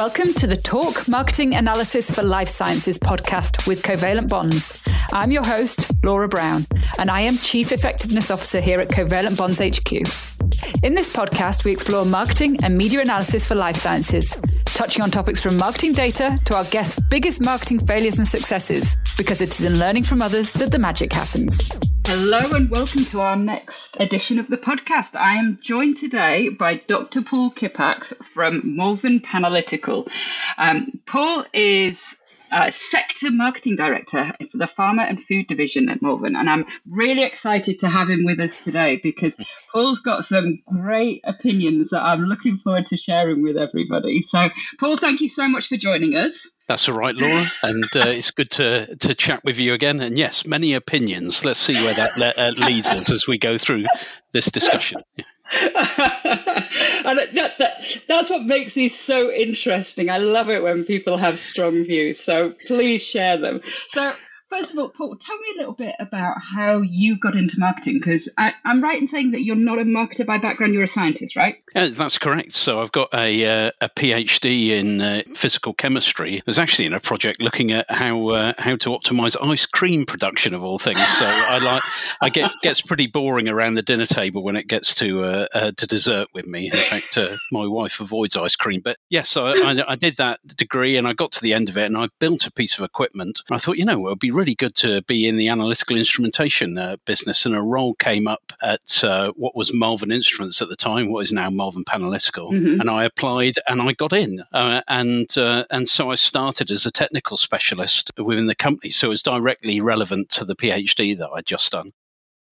Welcome to the Talk Marketing Analysis for Life Sciences podcast with Covalent Bonds. I'm your host, Laura Brown, and I am Chief Effectiveness Officer here at Covalent Bonds HQ. In this podcast, we explore marketing and media analysis for life sciences, touching on topics from marketing data to our guests' biggest marketing failures and successes, because it is in learning from others that the magic happens. Hello and welcome to our next edition of the podcast. I am joined today by Dr. Paul Kippax from Malvern Panalytical. Um, Paul is uh, sector marketing director for the pharma and food division at Malvern. And I'm really excited to have him with us today because Paul's got some great opinions that I'm looking forward to sharing with everybody. So, Paul, thank you so much for joining us. That's all right, Laura, and uh, it's good to to chat with you again. And yes, many opinions. Let's see where that le- uh, leads us as we go through this discussion. Yeah. And that, that, that's what makes these so interesting. I love it when people have strong views. So please share them. So First of all, Paul, tell me a little bit about how you got into marketing because I'm right in saying that you're not a marketer by background, you're a scientist, right? Yeah, that's correct. So I've got a, uh, a PhD in uh, physical chemistry. I was actually in a project looking at how uh, how to optimize ice cream production of all things. So I like I get gets pretty boring around the dinner table when it gets to uh, uh, to dessert with me. In fact, uh, my wife avoids ice cream. But yes, I, I, I, did that degree and I got to the end of it and I built a piece of equipment. I thought, you know, it would be really good to be in the analytical instrumentation uh, business, and a role came up at uh, what was Malvern Instruments at the time, what is now Malvern Panalytical, mm-hmm. and I applied and I got in, uh, and uh, and so I started as a technical specialist within the company, so it was directly relevant to the PhD that I'd just done.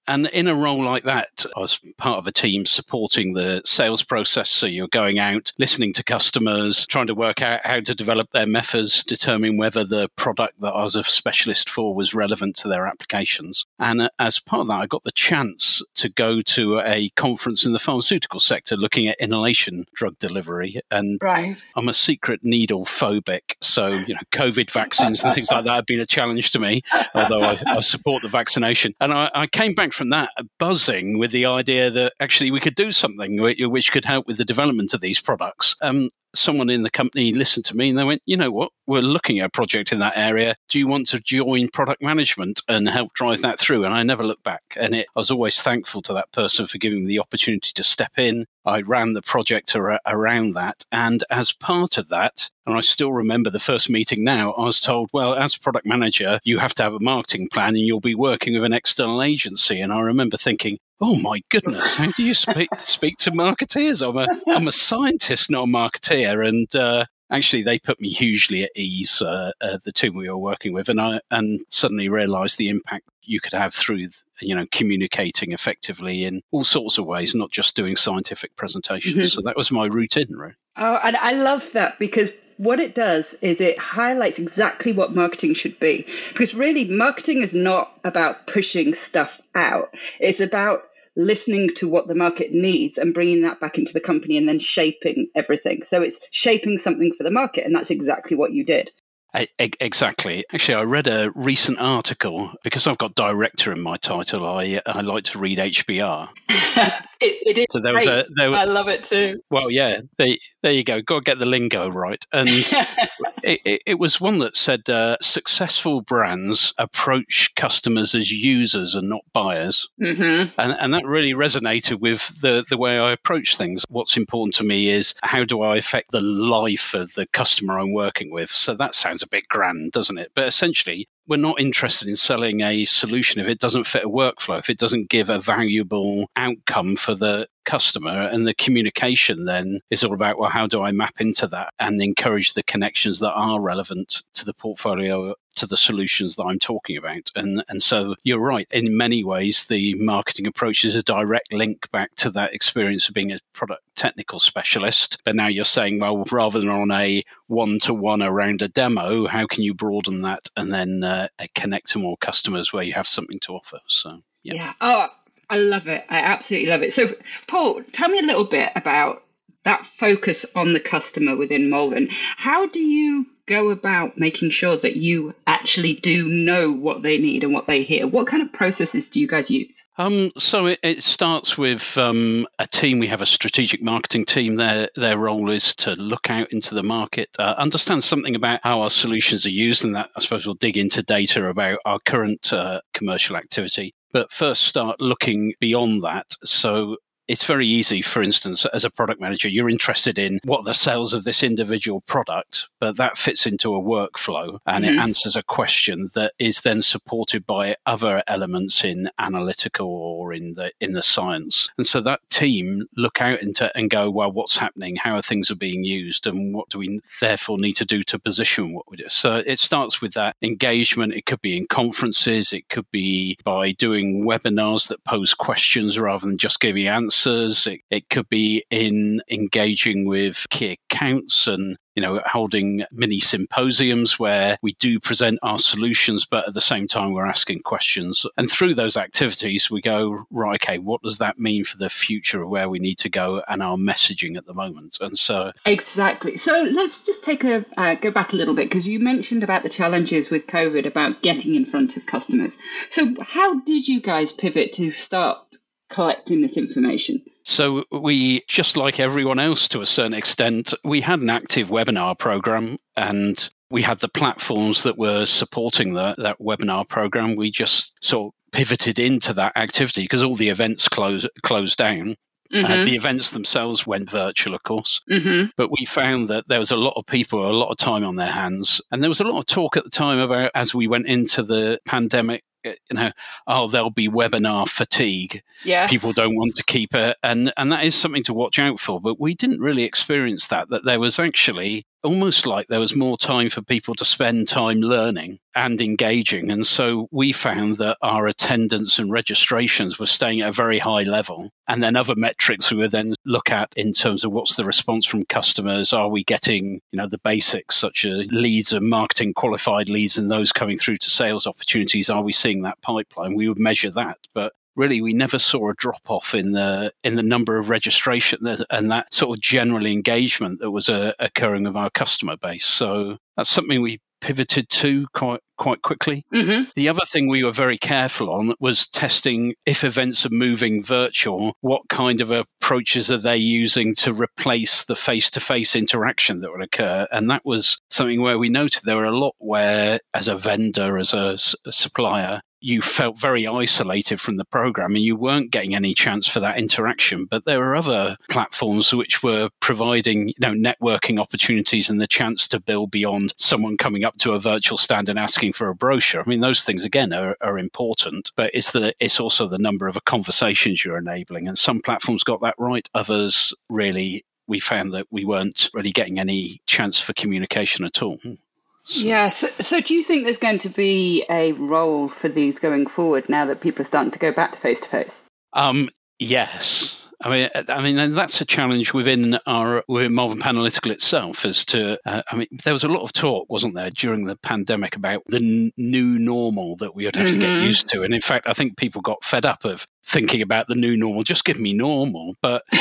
And in a role like that, I was part of a team supporting the sales process. So you're going out, listening to customers, trying to work out how to develop their methods, determine whether the product that I was a specialist for was relevant to their applications. And uh, as part of that, I got the chance to go to a conference in the pharmaceutical sector looking at inhalation drug delivery. And right. I'm a secret needle phobic. So, you know, COVID vaccines and things like that have been a challenge to me, although I, I support the vaccination. And I, I came back from that buzzing with the idea that actually we could do something which could help with the development of these products. Um, someone in the company listened to me and they went, you know what, we're looking at a project in that area. Do you want to join product management and help drive that through? And I never looked back. And it, I was always thankful to that person for giving me the opportunity to step in. I ran the project ar- around that. And as part of that, and I still remember the first meeting now, I was told, well, as product manager, you have to have a marketing plan and you'll be working with an external agency. And I remember thinking, Oh my goodness! How do you speak speak to marketeers? I'm a I'm a scientist, not a marketeer, and uh, actually they put me hugely at ease. Uh, uh, the team we were working with, and I and suddenly realised the impact you could have through you know communicating effectively in all sorts of ways, not just doing scientific presentations. Mm-hmm. So that was my route in, really. Oh, and I love that because what it does is it highlights exactly what marketing should be. Because really, marketing is not about pushing stuff out, it's about listening to what the market needs and bringing that back into the company and then shaping everything. So it's shaping something for the market. And that's exactly what you did. Exactly. Actually, I read a recent article because I've got director in my title. I I like to read HBR. it, it is. So there was a. There, I love it too. Well, yeah. There, there you go. Got to get the lingo right. And it, it, it, was one that said uh, successful brands approach customers as users and not buyers, mm-hmm. and and that really resonated with the the way I approach things. What's important to me is how do I affect the life of the customer I'm working with. So that sounds sounds a bit grand, doesn't it? But essentially, we're not interested in selling a solution if it doesn't fit a workflow, if it doesn't give a valuable outcome for the customer. And the communication then is all about, well, how do I map into that and encourage the connections that are relevant to the portfolio to the solutions that I'm talking about. And and so you're right. In many ways, the marketing approach is a direct link back to that experience of being a product technical specialist. But now you're saying, well, rather than on a one to one around a demo, how can you broaden that and then uh, connect to more customers where you have something to offer? So yeah. yeah. Oh, I love it. I absolutely love it. So, Paul, tell me a little bit about that focus on the customer within Malvern. How do you go about making sure that you actually do know what they need and what they hear? What kind of processes do you guys use? Um, so it, it, starts with um, a team. We have a strategic marketing team. Their their role is to look out into the market, uh, understand something about how our solutions are used, and that I suppose we'll dig into data about our current uh, commercial activity. But first, start looking beyond that. So it's very easy, for instance, as a product manager, you're interested in what the sales of this individual product, but that fits into a workflow and mm-hmm. it answers a question that is then supported by other elements in analytical or in the in the science. And so that team look out into and go, well, what's happening? How are things are being used, and what do we therefore need to do to position what we do? So it starts with that engagement. It could be in conferences, it could be by doing webinars that pose questions rather than just giving answers It, it could be in engaging with key accounts and you know, holding mini symposiums where we do present our solutions, but at the same time, we're asking questions. And through those activities, we go, right, okay, what does that mean for the future of where we need to go and our messaging at the moment? And so. Exactly. So let's just take a uh, go back a little bit because you mentioned about the challenges with COVID about getting in front of customers. So, how did you guys pivot to start collecting this information? So, we, just like everyone else to a certain extent, we had an active webinar program and we had the platforms that were supporting the, that webinar program. We just sort of pivoted into that activity because all the events closed closed down. Uh, mm-hmm. Uh, the events themselves went virtual, of course, mm-hmm. but we found that there was a lot of people, a lot of time on their hands. And there was a lot of talk at the time about as we went into the pandemic, you know, oh, there'll be webinar fatigue. Yeah, people don't want to keep it, and and that is something to watch out for. But we didn't really experience that. That there was actually almost like there was more time for people to spend time learning and engaging. And so we found that our attendance and registrations were staying at a very high level. And then other metrics we would then look at in terms of what's the response from customers. Are we getting, you know, the basics such as leads and marketing qualified leads and those coming through to sales opportunities? Are we seeing that pipeline? We would measure that. But really we never saw a drop off in the in the number of registration and that sort of general engagement that was uh, occurring of our customer base. So that's something we pivoted to quite quite quickly. Mm-hmm. The other thing we were very careful on was testing if events are moving virtual, what kind of approaches are they using to replace the face to face interaction that would occur? And that was something where we noted there were a lot where, as a vendor, as a, a supplier, you felt very isolated from the program and you weren't getting any chance for that interaction. But there were other platforms which were providing, you know, networking opportunities and the chance to build beyond someone coming up to a virtual stand and asking for a brochure. I mean, those things again are, are important, but it's the it's also the number of conversations you're enabling. And some platforms got that right, others really we found that we weren't really getting any chance for communication at all. Hmm. So. Yeah. So, so, do you think there's going to be a role for these going forward now that people are starting to go back to face to face? Um. Yes. I mean, I mean, that's a challenge within our within Malvern Panalytical itself. As to, uh, I mean, there was a lot of talk, wasn't there, during the pandemic about the n- new normal that we would have mm-hmm. to get mm-hmm. used to. And in fact, I think people got fed up of thinking about the new normal. Just give me normal. But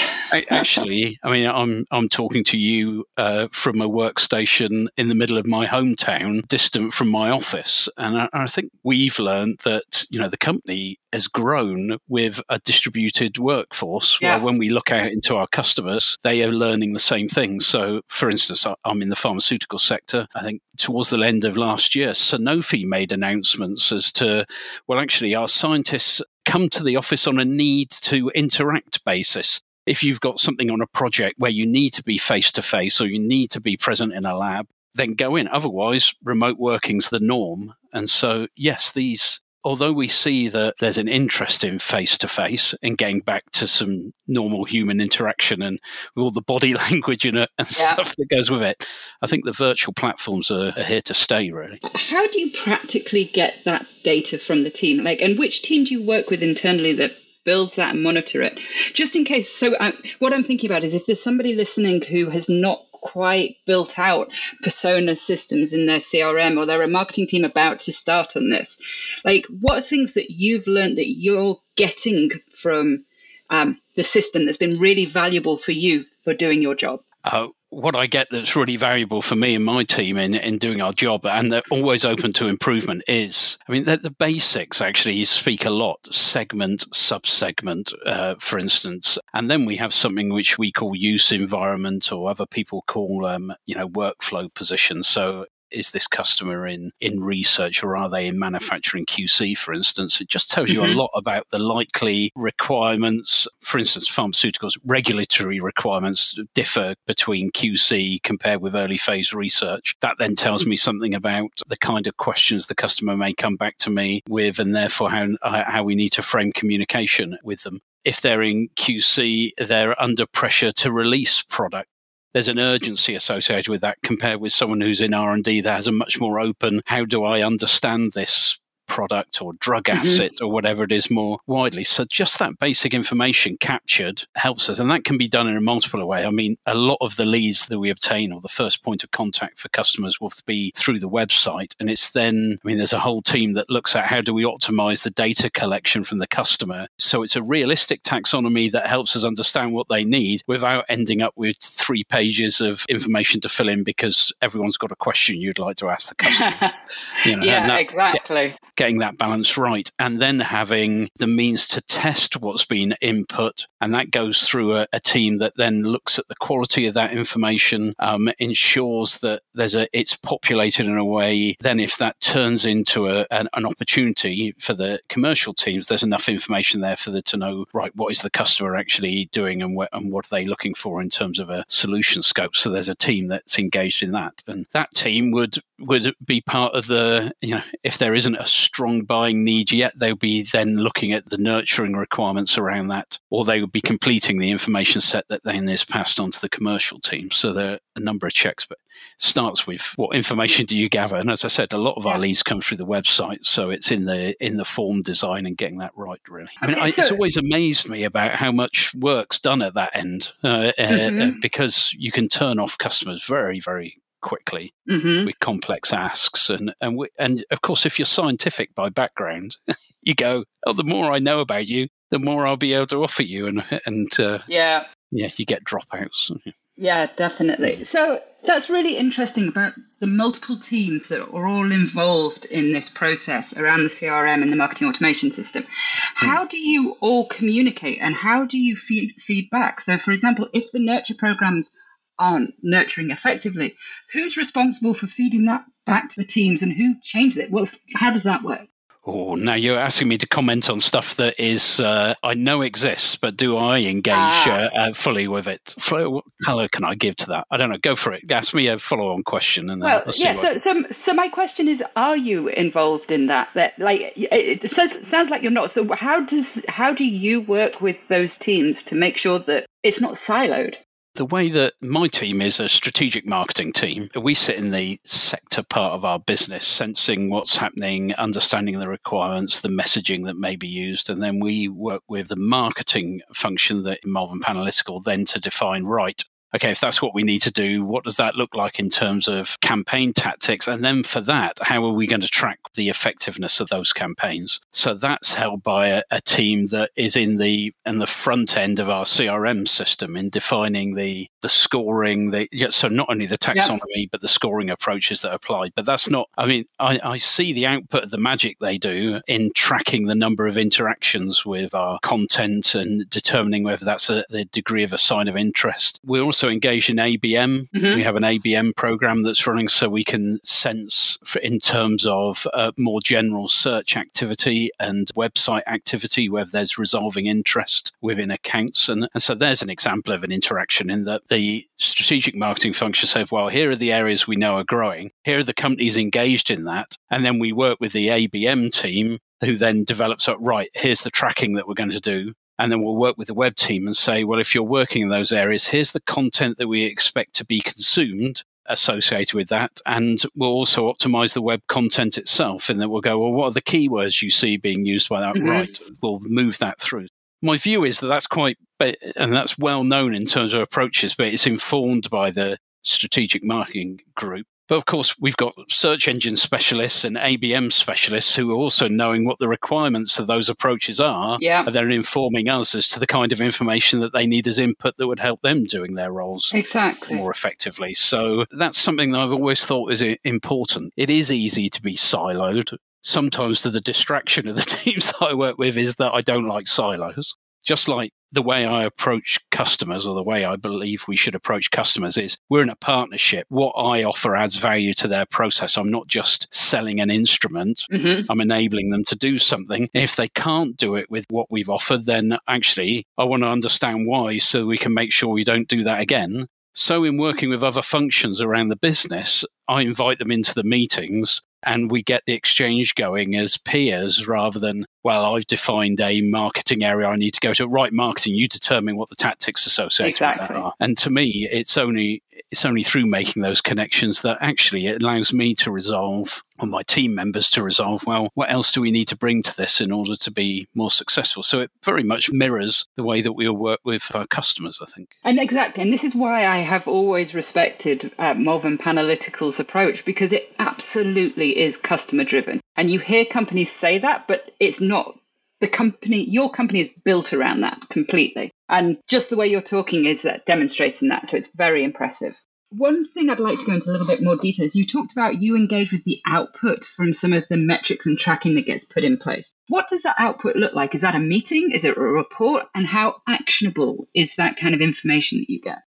actually, I mean, I'm I'm talking to you uh, from a workstation in the middle of my hometown, distant from my office, and I, I think we've learned that you know the company has grown with a distributed workforce. Yeah. Where when we look out into our customers, they are learning the same things. So, for instance, I'm in the pharmaceutical sector. I think towards the end of last year, Sanofi made announcements as to, well, actually, our scientists come to the office on a need to interact basis. If you've got something on a project where you need to be face to face or you need to be present in a lab, then go in. Otherwise, remote working's the norm. And so, yes, these although we see that there's an interest in face to face and getting back to some normal human interaction and with all the body language and, and yeah. stuff that goes with it, I think the virtual platforms are, are, here to stay, really. How do you practically get that data from the team? Like, and which team do you work with internally that builds that and monitor it just in case so I, uh, what i'm thinking about is if there's somebody listening who has not quite built out persona systems in their CRM or they're a marketing team about to start on this. Like, what things that you've learned that you're getting from um, the system that's been really valuable for you for doing your job? Uh, what I get that's really valuable for me and my team in, in doing our job, and they're always open to improvement, is I mean, the, basics actually speak a lot segment, subsegment, uh, for instance. And then we have something which we call use environment, or other people call, um, you know, workflow positions. So is this customer in in research or are they in manufacturing QC, for instance? It just tells you mm-hmm. a lot about the likely requirements. For instance, pharmaceuticals regulatory requirements differ between QC compared with early phase research. That then tells me something about the kind of questions the customer may come back to me with, and therefore how how we need to frame communication with them if they're in QC, they're under pressure to release product there's an urgency associated with that compared with someone who's in R&D that has a much more open how do I understand this product or drug mm-hmm. asset mm-hmm. or whatever it is more widely. So just that basic information captured helps us. And that can be done in a multiple way. I mean, a lot of the leads that we obtain or the first point of contact for customers will be through the website. And it's then, I mean, there's a whole team that looks at how do we optimize the data collection from the customer. So it's a realistic taxonomy that helps us understand what they need without ending up with three pages of information to fill in because everyone's got a question you'd like to ask the customer. you know, yeah, that, exactly. Yeah, getting that balance right, and then having the means to test what's been input. And that goes through a, a team that then looks at the quality of that information, um, ensures that there's a it's populated in a way. Then, if that turns into a, an, an opportunity for the commercial teams, there's enough information there for them to know right what is the customer actually doing and, wh- and what are they looking for in terms of a solution scope. So there's a team that's engaged in that, and that team would would be part of the you know if there isn't a strong buying need yet, they'll be then looking at the nurturing requirements around that, or they would be completing the information set that then is passed on to the commercial team. So there are a number of checks, but it starts with what information do you gather? And as I said, a lot of our leads come through the website, so it's in the in the form design and getting that right. Really, I mean, okay, so- it's always amazed me about how much work's done at that end, uh, uh mm-hmm. uh, because you can turn off customers very, very quickly mm-hmm. with complex asks. And and we, and of course if you're scientific by background you go oh the more i know about you the more i'll be able to offer you. And and uh, yeah. yeah you get dropouts. Yeah definitely. So that's really interesting about the multiple teams that are all involved in this process around the crm and the marketing automation system. Hmm. how do you all communicate and how do you feed feedback? So for example if the nurture programs aren't nurturing effectively, who's responsible for feeding that back to the teams and who changes it? Well, how does that work? Oh, now you're asking me to comment on stuff that is uh, I know exists, but do I engage ah. uh, uh, fully with it? What color can I give to that? I don't know. Go for it. Ask me a follow-on question, and well, yeah. So, so, so my question is: Are you involved in that? That like it sounds, sounds like you're not. So how does how do you work with those teams to make sure that it's not siloed? The way that my team is a strategic marketing team, we sit in the sector part of our business, sensing what's happening, understanding the requirements, the messaging that may be used, and then we work with the marketing function that Malvern Panalytical then to define right okay, if that's what we need to do, what does that look like in terms of campaign tactics? And then for that, how are we going to track the effectiveness of those campaigns? So that's held by a, a team that is in the in the front end of our CRM system in defining the the scoring, the so not only the taxonomy yep. but the scoring approaches that apply. But that's not. I mean, I, I see the output of the magic they do in tracking the number of interactions with our content and determining whether that's a, the degree of a sign of interest. We're also also engaged in ABM. Mm-hmm. We have an ABM program that's running so we can sense for, in terms of uh, more general search activity and website activity, whether there's resolving interest within accounts. And, and so there's an example of an interaction in that the strategic marketing function says, well, here are the areas we know are growing. Here are the companies engaged in that. And then we work with the ABM team who then develops up, right, here's the tracking that we're going to do. And then we'll work with the web team and say, well, if you're working in those areas, here's the content that we expect to be consumed associated with that. And we'll also optimize the web content itself. And then we'll go, well, what are the keywords you see being used by that? Mm-hmm. Right. We'll move that through. My view is that that's quite, and that's well known in terms of approaches, but it's informed by the strategic marketing group But of course, we've got search engine specialists and ABM specialists who are also knowing what the requirements of those approaches are. Yeah. And they're informing us as to the kind of information that they need as input that would help them doing their roles exactly. more effectively. So that's something that I've always thought is important. It is easy to be siloed. Sometimes to the distraction of the teams that I work with is that I don't like silos. Just like the way I approach customers or the way I believe we should approach customers is we're in a partnership. What I offer adds value to their process. I'm not just selling an instrument. Mm-hmm. I'm enabling them to do something. If they can't do it with what we've offered, then actually I want to understand why so we can make sure we don't do that again. So in working with other functions around the business, I invite them into the meetings and we get the exchange going as peers rather than well i've defined a marketing area i need to go to right marketing you determine what the tactics associated exactly. with that are and to me it's only it's only through making those connections that actually it allows me to resolve or my team members to resolve well what else do we need to bring to this in order to be more successful? So it very much mirrors the way that we work with our customers i think. And exactly and this is why i have always respected uh, Malvern Panalytical's approach because it absolutely is customer driven and you hear companies say that but it's not the company your company is built around that completely. And just the way you're talking is that demonstrating that so it's very impressive one thing I'd like to go into a little bit more detail is you talked about you engage with the output from some of the metrics and tracking that gets put in place. What does that output look like? Is that a meeting? Is it a report? And how actionable is that kind of information that you get?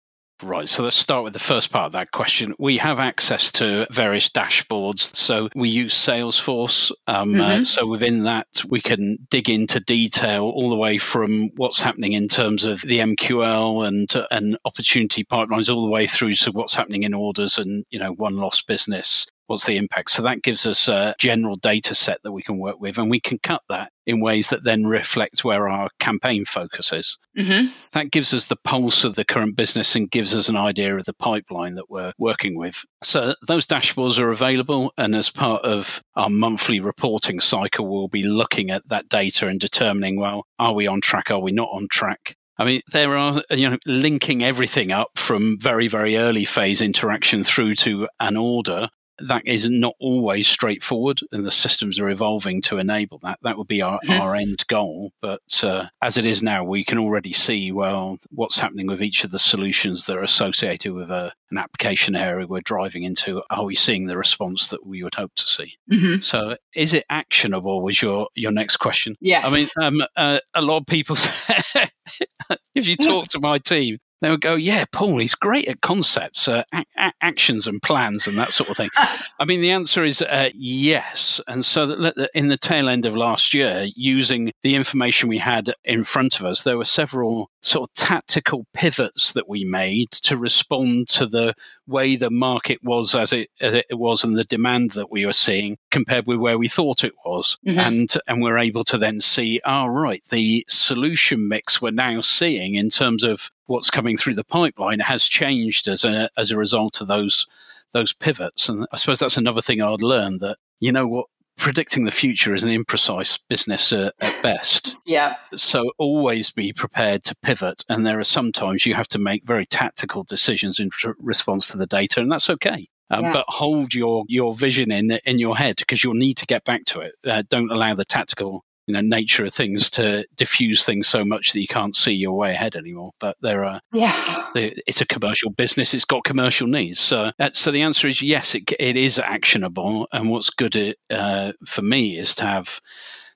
Right. So let's start with the first part of that question. We have access to various dashboards. So we use Salesforce. Um, mm-hmm. uh, so within that, we can dig into detail all the way from what's happening in terms of the MQL and uh, and opportunity pipelines, all the way through to what's happening in orders and you know one lost business what's the impact. So that gives us a general data set that we can work with, and we can cut that in ways that then reflect where our campaign focus is. Mm-hmm. That gives us the pulse of the current business and gives us an idea of the pipeline that we're working with. So those dashboards are available, and as part of our monthly reporting cycle, we'll be looking at that data and determining, well, are we on track? Are we not on track? I mean, there are, you know, linking everything up from very, very early phase interaction through to an order that is not always straightforward, and the systems are evolving to enable that. That would be our, mm-hmm. our end goal. But uh, as it is now, we can already see well what's happening with each of the solutions that are associated with a, uh, an application area we're driving into. Are we seeing the response that we would hope to see? Mm-hmm. So, is it actionable? Was your your next question? Yeah. I mean, um, uh, a lot of people. if you talk to my team, they would go, "Yeah, Paul, he's great at concepts, uh, a- a- actions, and plans, and that sort of thing." I mean, the answer is uh, yes. And so, that in the tail end of last year, using the information we had in front of us, there were several sort of tactical pivots that we made to respond to the way the market was as it as it was and the demand that we were seeing compared with where we thought it was mm-hmm. and and we're able to then see oh right the solution mix we're now seeing in terms of what's coming through the pipeline has changed as a as a result of those those pivots and i suppose that's another thing i'd learned that you know what predicting the future is an imprecise business uh, at best. Yeah. So always be prepared to pivot. And there are sometimes you have to make very tactical decisions in response to the data, and that's okay. Um, yeah. But hold your your vision in in your head because you'll need to get back to it. Uh, don't allow the tactical you know nature of things to diffuse things so much that you can't see your way ahead anymore. But there are yeah, it's a commercial business. It's got commercial needs. So uh, so the answer is yes, it it is actionable. And what's good uh, for me is to have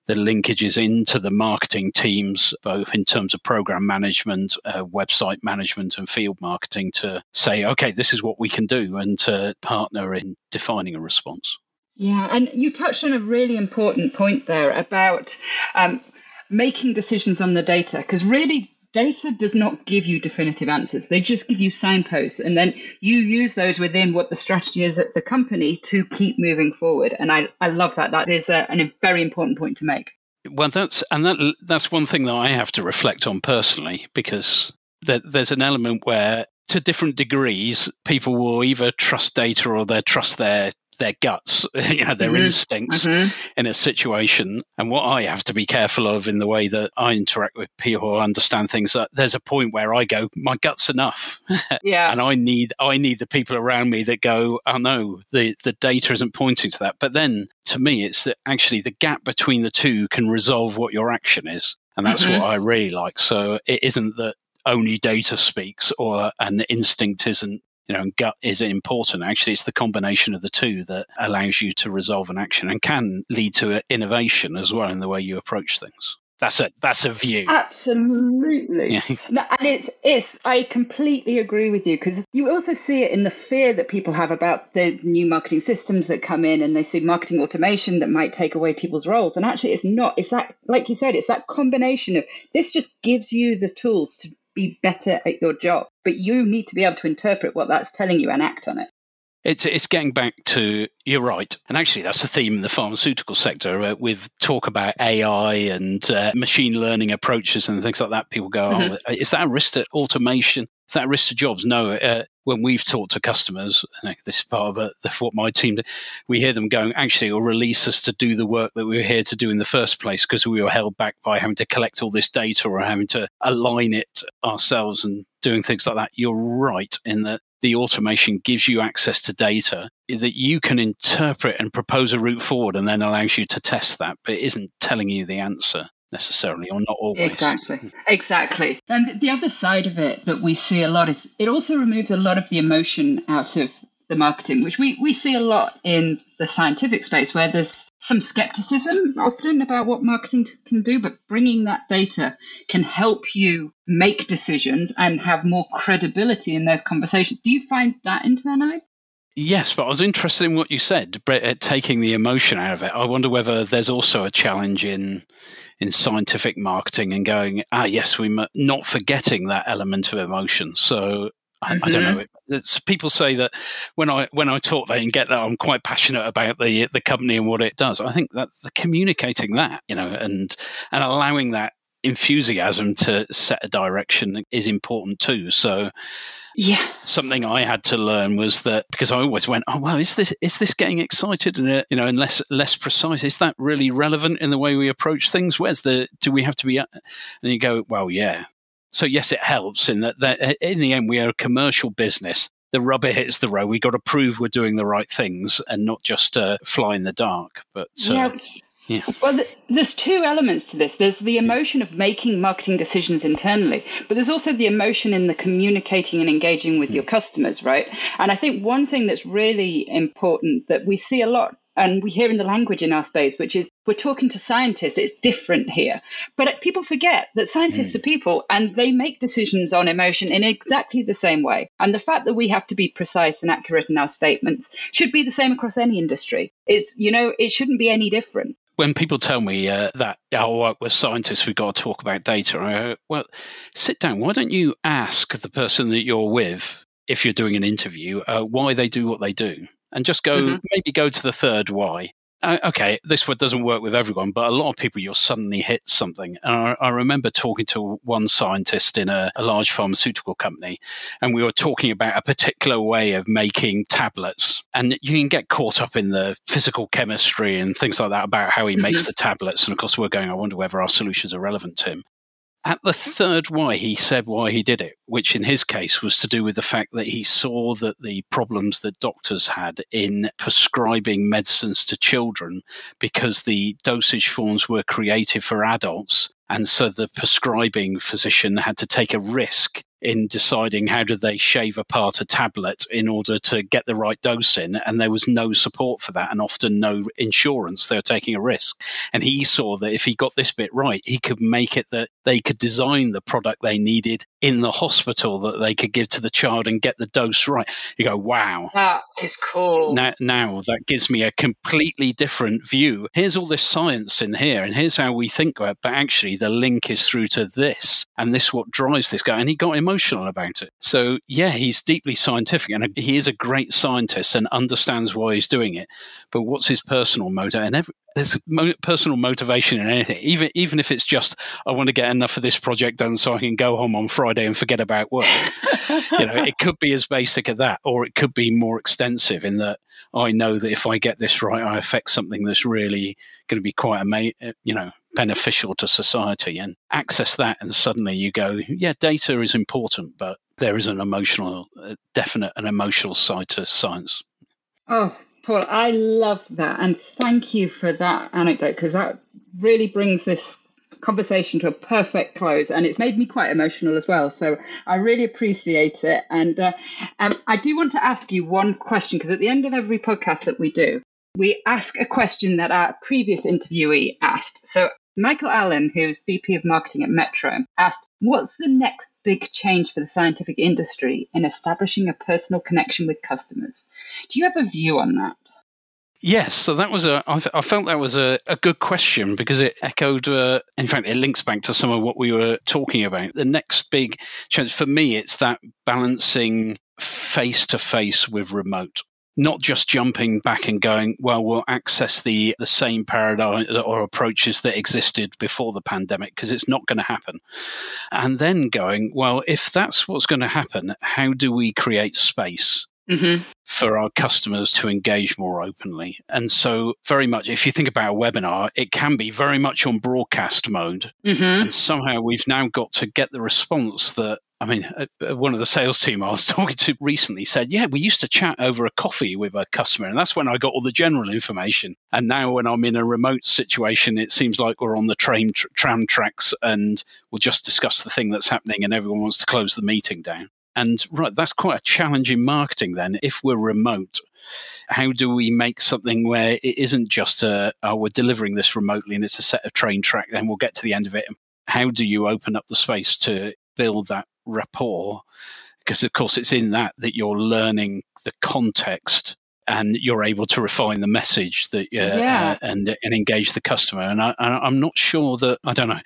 the linkages into the marketing teams, both in terms of program management, uh, website management, and field marketing, to say, okay, this is what we can do, and to partner in defining a response. Yeah, and you touched on a really important point there about um, making decisions on the data, because really data does not give you definitive answers. They just give you signposts, and then you use those within what the strategy is at the company to keep moving forward. And I, I love that. That is a, a very important point to make. Well, that's and that that's one thing that I have to reflect on personally because there, there's an element where to different degrees, people will either trust data or they trust their their guts, you know, their mm-hmm. instincts mm-hmm. in a situation. And what I have to be careful of in the way that I interact with people or understand things, that there's a point where I go, my gut's enough. Yeah. and I need I need the people around me that go, oh no, the, the data isn't pointing to that. But then to me, it's that actually the gap between the two can resolve what your action is. And that's mm-hmm. what I really like. So it isn't that only data speaks or an instinct isn't you know, and gut is important. Actually, it's the combination of the two that allows you to resolve an action and can lead to uh, innovation as well in the way you approach things. That's a that's a view. Absolutely. Yeah. No, and it's it's I completely agree with you because you also see it in the fear that people have about the new marketing systems that come in and they see marketing automation that might take away people's roles. And actually it's not. It's that like you said, it's that combination of this just gives you the tools to be better at your job. But you need to be able to interpret what that's telling you and act on it. It's, it's getting back to you're right, and actually that's the theme in the pharmaceutical sector. Uh, with talk about AI and uh, machine learning approaches and things like that, people go, oh, mm-hmm. "Oh, is that a risk to automation? Is that a risk to jobs?" No. Uh, when we've talked to customers, this is part of uh, what my team did, we hear them going, "Actually, it'll release us to do the work that we were here to do in the first place because we were held back by having to collect all this data or having to align it ourselves and doing things like that." You're right in that the automation gives you access to data that you can interpret and propose a route forward and then allows you to test that, but it isn't telling you the answer necessarily or not always. Exactly. Exactly. And the other side of it that we see a lot is it also removes a lot of the emotion out of the marketing, which we, we see a lot in the scientific space where there's some skepticism often about what marketing can do, but bringing that data can help you make decisions and have more credibility in those conversations. Do you find that internally? Yes, but I was interested in what you said, taking the emotion out of it. I wonder whether there's also a challenge in in scientific marketing and going, ah, yes, we not forgetting that element of emotion. So I, mm-hmm. I, don't mm-hmm. know. It's, people say that when I when I talk, they can get that I'm quite passionate about the the company and what it does. I think that the communicating that, you know, and and allowing that enthusiasm to set a direction is important too. So yeah something i had to learn was that because i always went oh well is this is this getting excited and uh, you know and less less precise is that really relevant in the way we approach things where's the do we have to be and you go well yeah so yes, it helps in that, that in the end we are a commercial business. The rubber hits the road. We got to prove we're doing the right things and not just uh, fly in the dark. But uh, yeah. Yeah. Well, there's two elements to this. There's the emotion of making marketing decisions internally, but there's also the emotion in the communicating and engaging with your customers, right? And I think one thing that's really important that we see a lot and we hear in the language in our space, which is we're talking to scientists, it's different here. But people forget that scientists mm. are people and they make decisions on emotion in exactly the same way. And the fact that we have to be precise and accurate in our statements should be the same across any industry. It's, you know, it shouldn't be any different when people tell me uh, that work with scientists, we've got to talk about data. I go, well, sit down. Why don't you ask the person that you're with, if you're doing an interview, uh, why they do what they do? And just go mm-hmm. maybe go to the third why. Uh, okay, this doesn't work with everyone, but a lot of people you'll suddenly hit something. And I, I remember talking to one scientist in a, a, large pharmaceutical company, and we were talking about a particular way of making tablets. And you can get caught up in the physical chemistry and things like that about how he mm-hmm. makes the tablets. And of course, we're going, I wonder whether our solutions are relevant to him. At the mm-hmm. third why, he said why he did it, which in his case was to do with the fact that he saw that the problems that doctors had in prescribing medicines to children because the dosage forms were created for adults. And so the prescribing physician had to take a risk in deciding how do they shave apart a tablet in order to get the right dose in and there was no support for that and often no insurance. They were taking a risk. And he saw that if he got this bit right he could make it that they could design the product they needed in the hospital that they could give to the child and get the dose right. You go wow. That is cool. Now, now that gives me a completely different view. Here's all this science in here and here's how we think about it but actually the link is through to this and this what drives this guy. And he got emotional emotional about it. So, yeah, he's deeply scientific and he is a great scientist and understands why he's doing it. But what's his personal motive? And every, there's personal motivation in anything, even even if it's just I want to get enough of this project done so I can go home on Friday and forget about work. you know, it could be as basic as that, or it could be more extensive in that I know that if I get this right, I affect something that's really going to be quite ama- uh, you know beneficial to society, and access that, and suddenly you go, yeah, data is important, but there is an emotional, definite, an emotional side to science. Oh, Paul, I love that. And thank you for that anecdote because that really brings this conversation to a perfect close and it's made me quite emotional as well so i really appreciate it and uh, um, i do want to ask you one question because at the end of every podcast that we do we ask a question that our previous interviewee asked so Michael Allen, who's VP of Marketing at Metro, asked, What's the next big change for the scientific industry in establishing a personal connection with customers? Do you have a view on that? Yes, so that was a. I, felt that was a, a good question because it echoed. Uh, in fact, it links back to some of what we were talking about. The next big change for me, it's that balancing face to face with remote not just jumping back and going, well, we'll access the, the same paradigm or approaches that existed before the pandemic, because it's not going to happen. And then going, well, if that's what's going to happen, how do we create space? Mm-hmm. For our customers to engage more openly. And so, very much, if you think about a webinar, it can be very much on broadcast mode. Mm-hmm. And somehow we've now got to get the response that I mean, uh, uh, one of the sales team I was talking to recently said, Yeah, we used to chat over a coffee with a customer, and that's when I got all the general information. And now, when I'm in a remote situation, it seems like we're on the train tr- tram tracks and we'll just discuss the thing that's happening, and everyone wants to close the meeting down. And right, that's quite a challenge in marketing then. If we're remote, how do we make something where it isn't just a, oh, we're delivering this remotely and it's a set of train track, then we'll get to the end of it. How do you open up the space to build that rapport? Because, of course, it's in that that you're learning the context and you're able to refine the message that uh, yeah. uh, and and engage the customer. And I, I'm not sure that I don't know.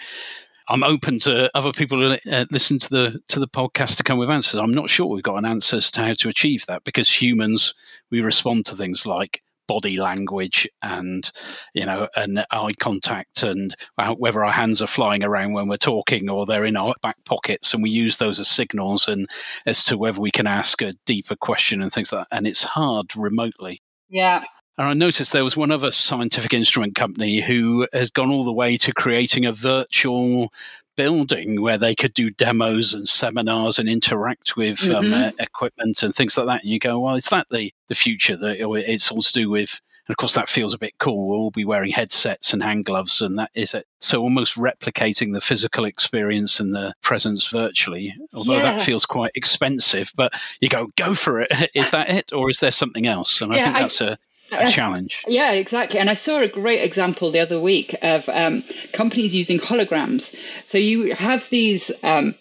I'm open to other people who uh, listen to the to the podcast to come with answers. I'm not sure we've got an answer as to how to achieve that because humans we respond to things like body language and you know and eye contact and whether our hands are flying around when we're talking or they're in our back pockets and we use those as signals and as to whether we can ask a deeper question and things like that and it's hard remotely. Yeah. And I noticed there was one other scientific instrument company who has gone all the way to creating a virtual building where they could do demos and seminars and interact with um, mm-hmm. um, uh, equipment and things like that. And you go, well, is that the, the future? That it's all to do with and of course, that feels a bit cool. We'll all be wearing headsets and hand gloves, and that is it. So almost replicating the physical experience and the presence virtually. Although yeah. that feels quite expensive, but you go, go for it. Is that it, or is there something else? And I think that's a a challenge. Yeah, exactly. And I saw a great example the other week of um, companies using holograms. So you have these. Um,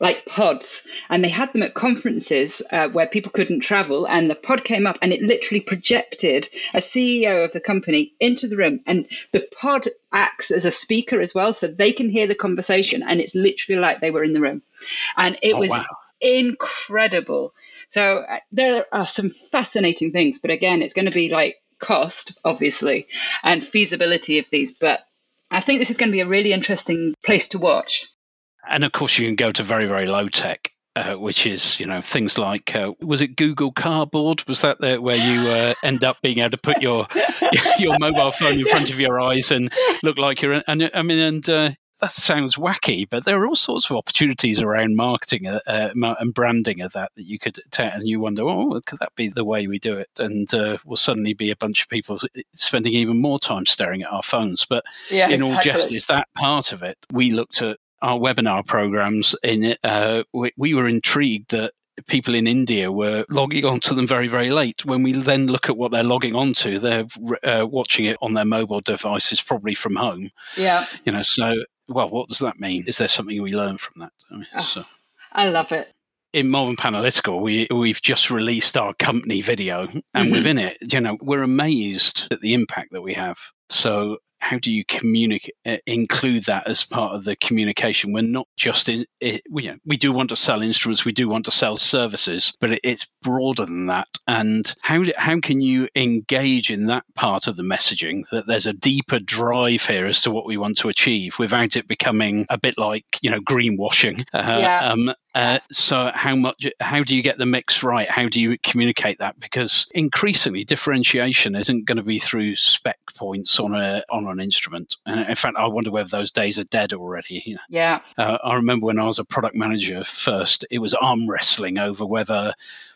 like pods, and they had them at conferences uh, where people couldn't travel. And the pod came up, and it literally projected a CEO of the company into the room, and the pod acts as a speaker as well, so they can hear the conversation, and it's literally like they were in the room, and it oh, was wow. incredible. So uh, there are some fascinating things, but again, it's going to be like cost, obviously, and feasibility of these. But I think this is going to be a really interesting place to watch. And of course, you can go to very, very low tech. Uh, which is, you know, things like uh, was it Google Cardboard? Was that where you uh, end up being able to put your your mobile phone in front of your eyes and look like you're? And I mean, and uh, that sounds wacky, but there are all sorts of opportunities around marketing uh, uh and branding of that that you could take, and you wonder, oh, could that be the way we do it? And uh, we'll suddenly be a bunch of people spending even more time staring at our phones. But yeah, in exactly. all justice, that part of it, we looked at our webinar programs. In it, uh, we, we were intrigued that people in India were logging onto them very, very late. When we then look at what they're logging onto, they're uh, watching it on their mobile devices, probably from home. Yeah. You know, so well, what does that mean? Is there something we learn from that? I, mean, oh, so. I love it. In Malvern Panalytical, we we've just released our company video, and mm-hmm. within it, you know, we're amazed at the impact that we have. So how do you communicate uh, include that as part of the communication we're not just in it, we, you know, we do want to sell instruments we do want to sell services but it, it's broader than that. And how how can you engage in that part of the messaging that there's a deeper drive here as to what we want to achieve without it becoming a bit like you know greenwashing? Uh, yeah. Um, uh, so how much how do you get the mix right? How do you communicate that? Because increasingly differentiation isn't going to be through spec points on a on an instrument. In fact i wonder whether those days are dead already you know? yeah. Uh, i remember when i was a product manager first it was arm wrestling over whether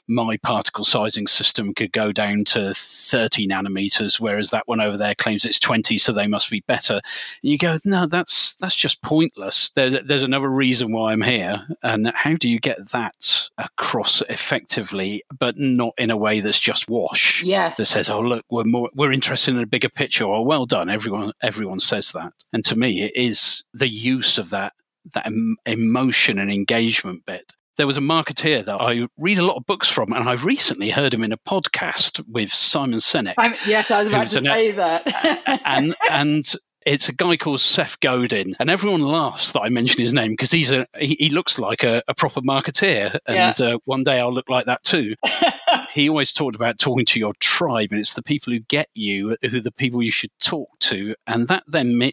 my particle sizing system could go down to 30 nanometers, whereas that one over there claims it's 20, so they must be better. And you go, no, that's that's just pointless. There's there's another reason why I'm here, and how do you get that across effectively, but not in a way that's just wash? Yeah, that says, oh look, we're more we're interested in a bigger picture. Or well done, everyone everyone says that, and to me, it is the use of that that emotion and engagement bit there was a marketeer that I read a lot of books from, and I recently heard him in a podcast with Simon Sinek. I'm, yes, I was about to say that. and and it's a guy called Seth Godin, and everyone laughs that I mention his name because he's a he, he, looks like a, a proper marketeer, and yeah. uh, one day I'll look like that too. he always talked about talking to your tribe, and it's the people who get you who are the people you should talk to, and that then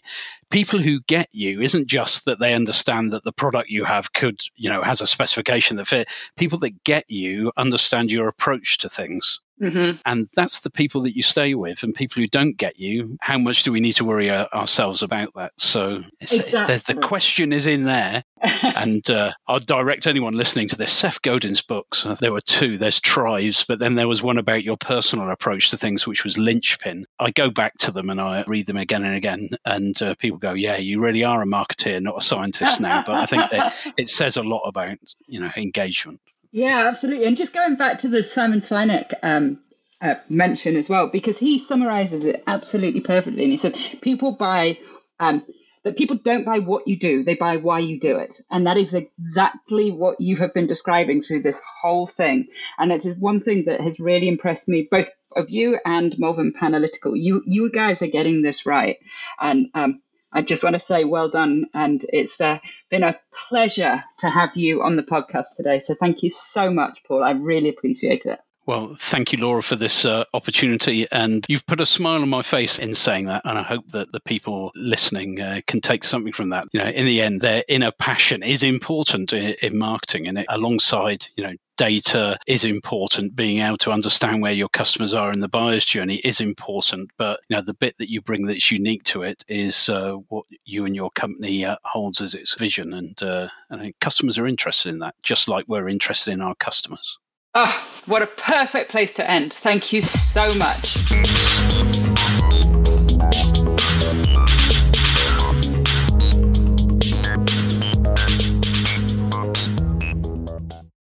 people who get you isn't just that they understand that the product you have could you know has a specification that fit. People that get you understand your approach to things. Mm-hmm. And that's the people that you stay with, and people who don't get you. How much do we need to worry uh, ourselves about that? So exactly. the, the, question is in there, and uh, I'll direct anyone listening to this. Seth Godin's books. Uh, there were two. There's Tribes, but then there was one about your personal approach to things, which was Linchpin. I go back to them and I read them again and again, and uh, people go, "Yeah, you really are a marketeer, not a scientist now." But I think that it says a lot about you know engagement. Yeah, absolutely. And just going back to the Simon Sinek um, uh, mention as well, because he summarizes it absolutely perfectly. And he said, people buy, um, that people don't buy what you do, they buy why you do it. And that is exactly what you have been describing through this whole thing. And it is one thing that has really impressed me, both of you and Malvern Panalytical. You, you guys are getting this right. And um, I just want to say well done. And it's uh, been a pleasure to have you on the podcast today. So thank you so much, Paul. I really appreciate it. Well, thank you, Laura, for this uh, opportunity. And you've put a smile on my face in saying that. And I hope that the people listening uh, can take something from that. You know, in the end, their inner passion is important in, in marketing. And it, alongside, you know, data is important. Being able to understand where your customers are in the buyer's journey is important. But you know, the bit that you bring that's unique to it is uh, what you and your company uh, holds as its vision, and, uh, and customers are interested in that, just like we're interested in our customers. Oh, what a perfect place to end. Thank you so much.